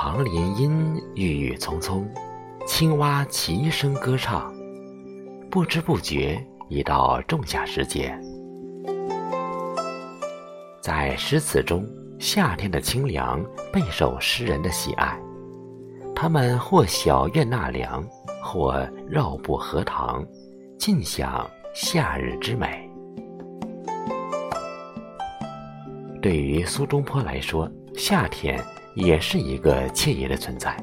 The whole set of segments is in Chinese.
旁林荫郁郁葱葱，青蛙齐声歌唱。不知不觉已到仲夏时节，在诗词中，夏天的清凉备受诗人的喜爱。他们或小院纳凉，或绕步荷塘，尽享夏日之美。对于苏东坡来说，夏天。也是一个惬意的存在。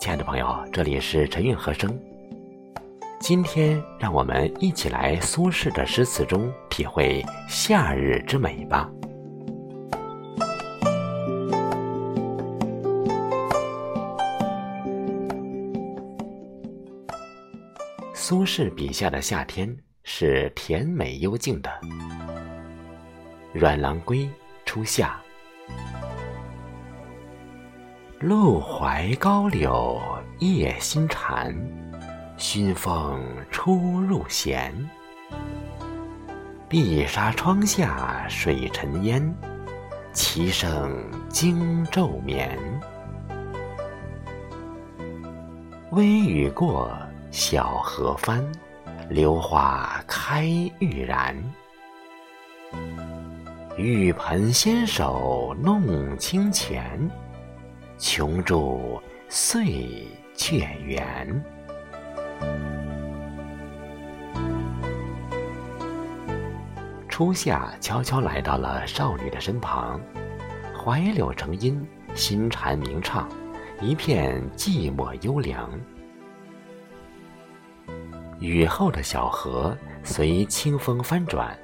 亲爱的朋友，这里是陈韵和声。今天让我们一起来苏轼的诗词中体会夏日之美吧。苏轼笔下的夏天是甜美幽静的。阮郎归初夏。露怀高柳夜新蝉，熏风初入弦。碧纱窗下水沉烟，棋声惊昼眠。微雨过，小荷翻，榴花开欲燃。玉盆纤手弄清泉。琼柱岁却圆。初夏悄悄来到了少女的身旁，槐柳成荫，新蝉鸣唱，一片寂寞幽凉。雨后的小河随清风翻转。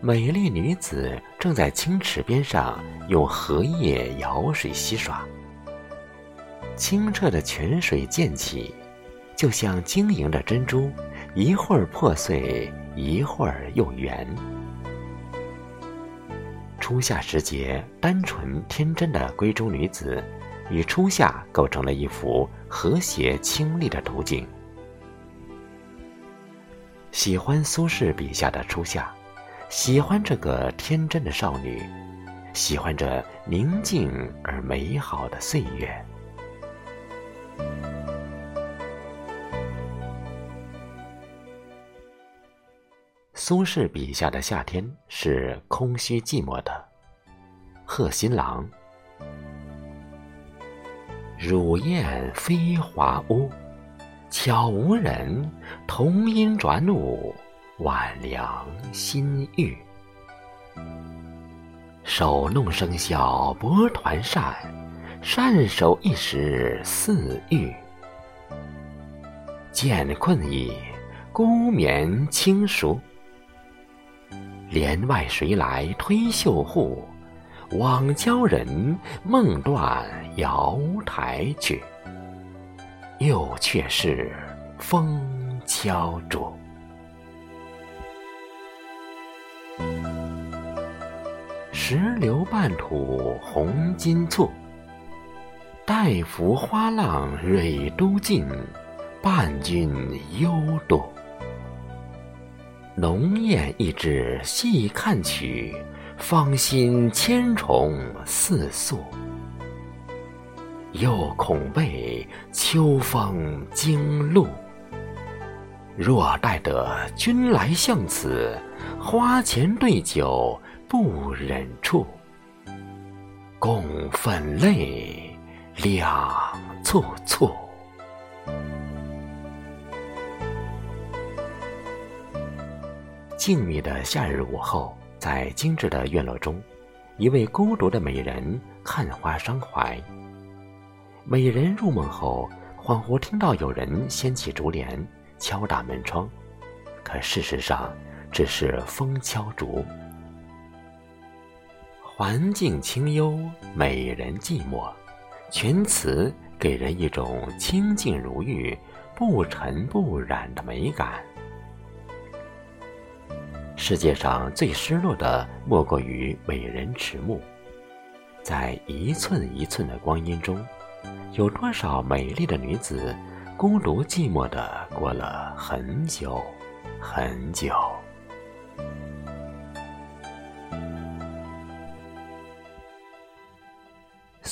美丽女子正在清池边上用荷叶舀水嬉耍。清澈的泉水溅起，就像晶莹的珍珠，一会儿破碎，一会儿又圆。初夏时节，单纯天真的闺中女子，与初夏构成了一幅和谐清丽的图景。喜欢苏轼笔下的初夏。喜欢这个天真的少女，喜欢这宁静而美好的岁月。苏轼笔下的夏天是空虚寂寞的。贺新郎，乳燕飞华屋，悄无人，童音转舞。晚凉新玉，手弄生绡拨团扇，扇手一时似玉。见困意，孤眠轻熟。帘外谁来推绣户？枉教人梦断瑶台去。又却是风敲竹。石榴半吐红巾簇，待拂花浪蕊都尽，伴君幽度。浓艳一枝细看取，芳心千重似诉。又恐被秋风惊露。若待得君来向此，花前对酒。不忍触，共分泪两簇簇。静谧的夏日午后，在精致的院落中，一位孤独的美人看花伤怀。美人入梦后，恍惚听到有人掀起竹帘，敲打门窗，可事实上只是风敲竹。环境清幽，美人寂寞，全词给人一种清静如玉、不尘不染的美感。世界上最失落的，莫过于美人迟暮。在一寸一寸的光阴中，有多少美丽的女子，孤独寂寞的过了很久，很久。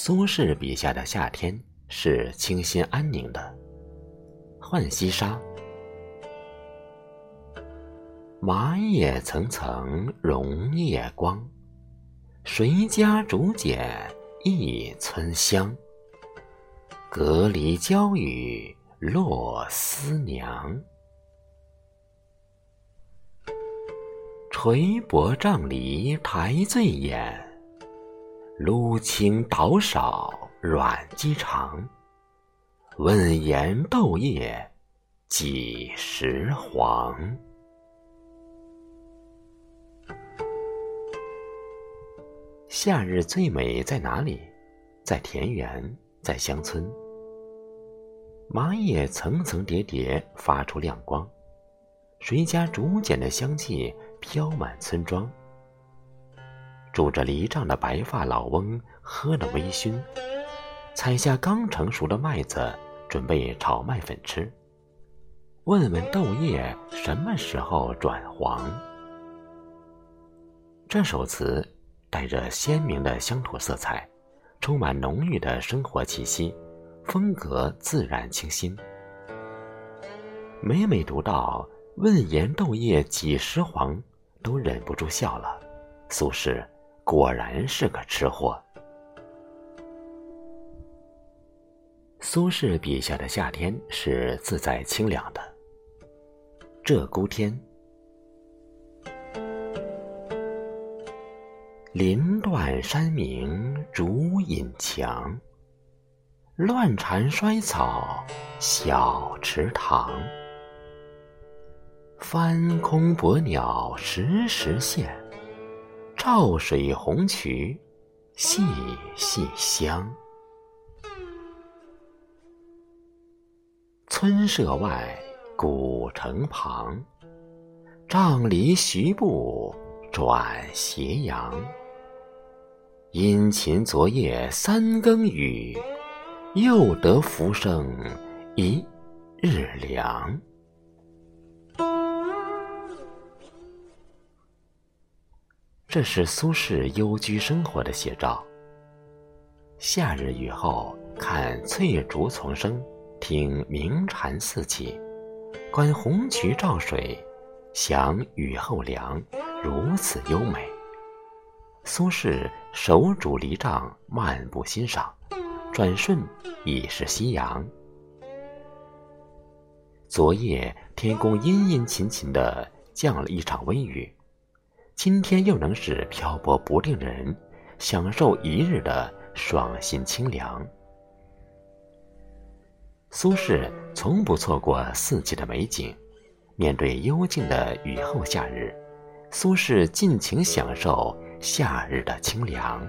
苏轼笔下的夏天是清新安宁的，《浣溪沙》。麻叶层层溶夜光，谁家竹简一村香？隔篱娇语落思娘。垂柏杖藜台醉眼，芦青捣少软鸡肠。问言豆叶几时黄？夏日最美在哪里？在田园，在乡村。麻叶层层叠叠，发出亮光。谁家竹简的香气飘满村庄？拄着犁杖的白发老翁喝了微醺，采下刚成熟的麦子，准备炒麦粉吃。问问豆叶什么时候转黄？这首词带着鲜明的乡土色彩，充满浓郁的生活气息，风格自然清新。每每读到。问言豆叶几时黄，都忍不住笑了。苏轼果然是个吃货。苏轼笔下的夏天是自在清凉的。鹧鸪天，林断山明竹隐墙，乱蝉衰草小池塘。翻空薄鸟时时现，照水红渠细细香。村舍外，古城旁，杖藜徐步转斜阳。殷勤昨夜三更雨，又得浮生一日凉。这是苏轼幽居生活的写照。夏日雨后，看翠竹丛生，听鸣蝉四起，观红渠照水，想雨后凉，如此优美。苏轼手拄犁杖，漫步欣赏，转瞬已是夕阳。昨夜天公阴阴晴晴的，降了一场微雨。今天又能使漂泊不定人享受一日的爽心清凉。苏轼从不错过四季的美景，面对幽静的雨后夏日，苏轼尽情享受夏日的清凉。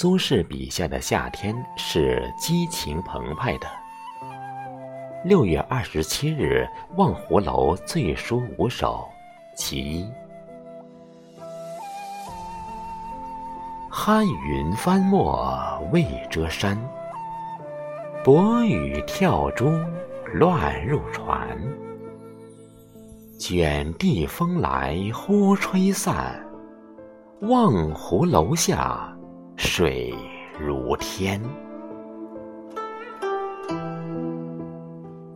苏轼笔下的夏天是激情澎湃的。六月二十七日，《望湖楼醉书五首》其一：汉云翻墨未遮山，薄雨跳珠乱入船。卷地风来忽吹散，望湖楼下。水如天。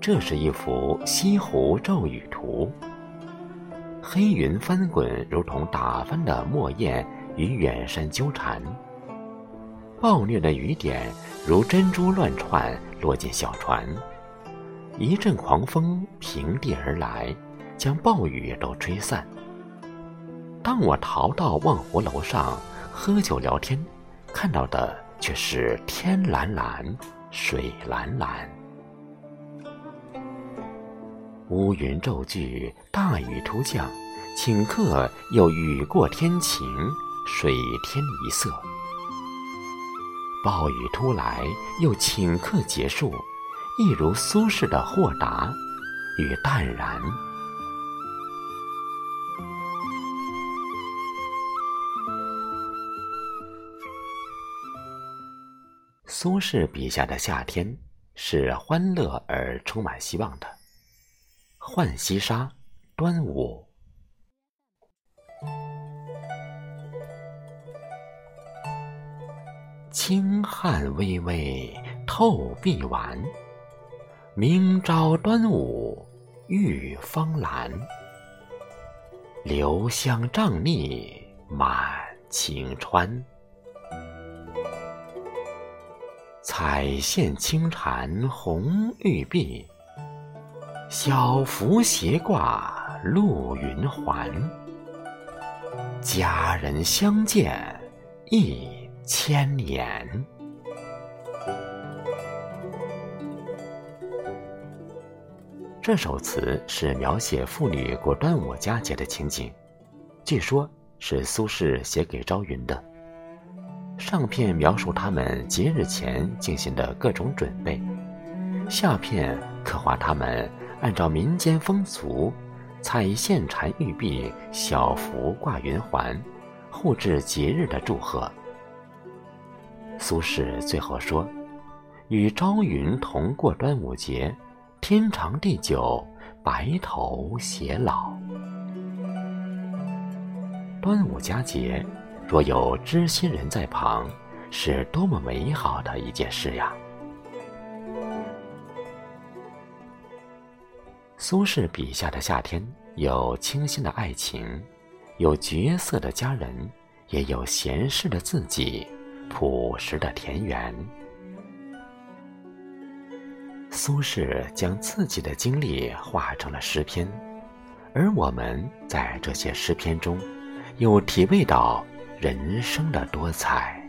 这是一幅西湖骤雨图，黑云翻滚，如同打翻的墨砚与远山纠缠；暴虐的雨点如珍珠乱窜，落进小船。一阵狂风平地而来，将暴雨都吹散。当我逃到望湖楼上喝酒聊天。看到的却是天蓝蓝，水蓝蓝，乌云骤聚，大雨突降，顷刻又雨过天晴，水天一色。暴雨突来，又顷刻结束，一如苏轼的豁达与淡然。苏轼笔下的夏天是欢乐而充满希望的。浣溪沙，端午。清汉微微透碧丸，明朝端午浴芳兰。留香瘴腻满晴川，彩线轻缠红玉臂。小福斜挂露云环，佳人相见一千年。这首词是描写妇女过端午佳节的情景，据说是苏轼写给朝云的。上片描述他们节日前进行的各种准备，下片刻画他们。按照民间风俗，彩线缠玉璧，小幅挂云环，互致节日的祝贺。苏轼最后说：“与朝云同过端午节，天长地久，白头偕老。”端午佳节，若有知心人在旁，是多么美好的一件事呀！苏轼笔下的夏天，有清新的爱情，有绝色的佳人，也有闲适的自己，朴实的田园。苏轼将自己的经历画成了诗篇，而我们在这些诗篇中，又体味到人生的多彩。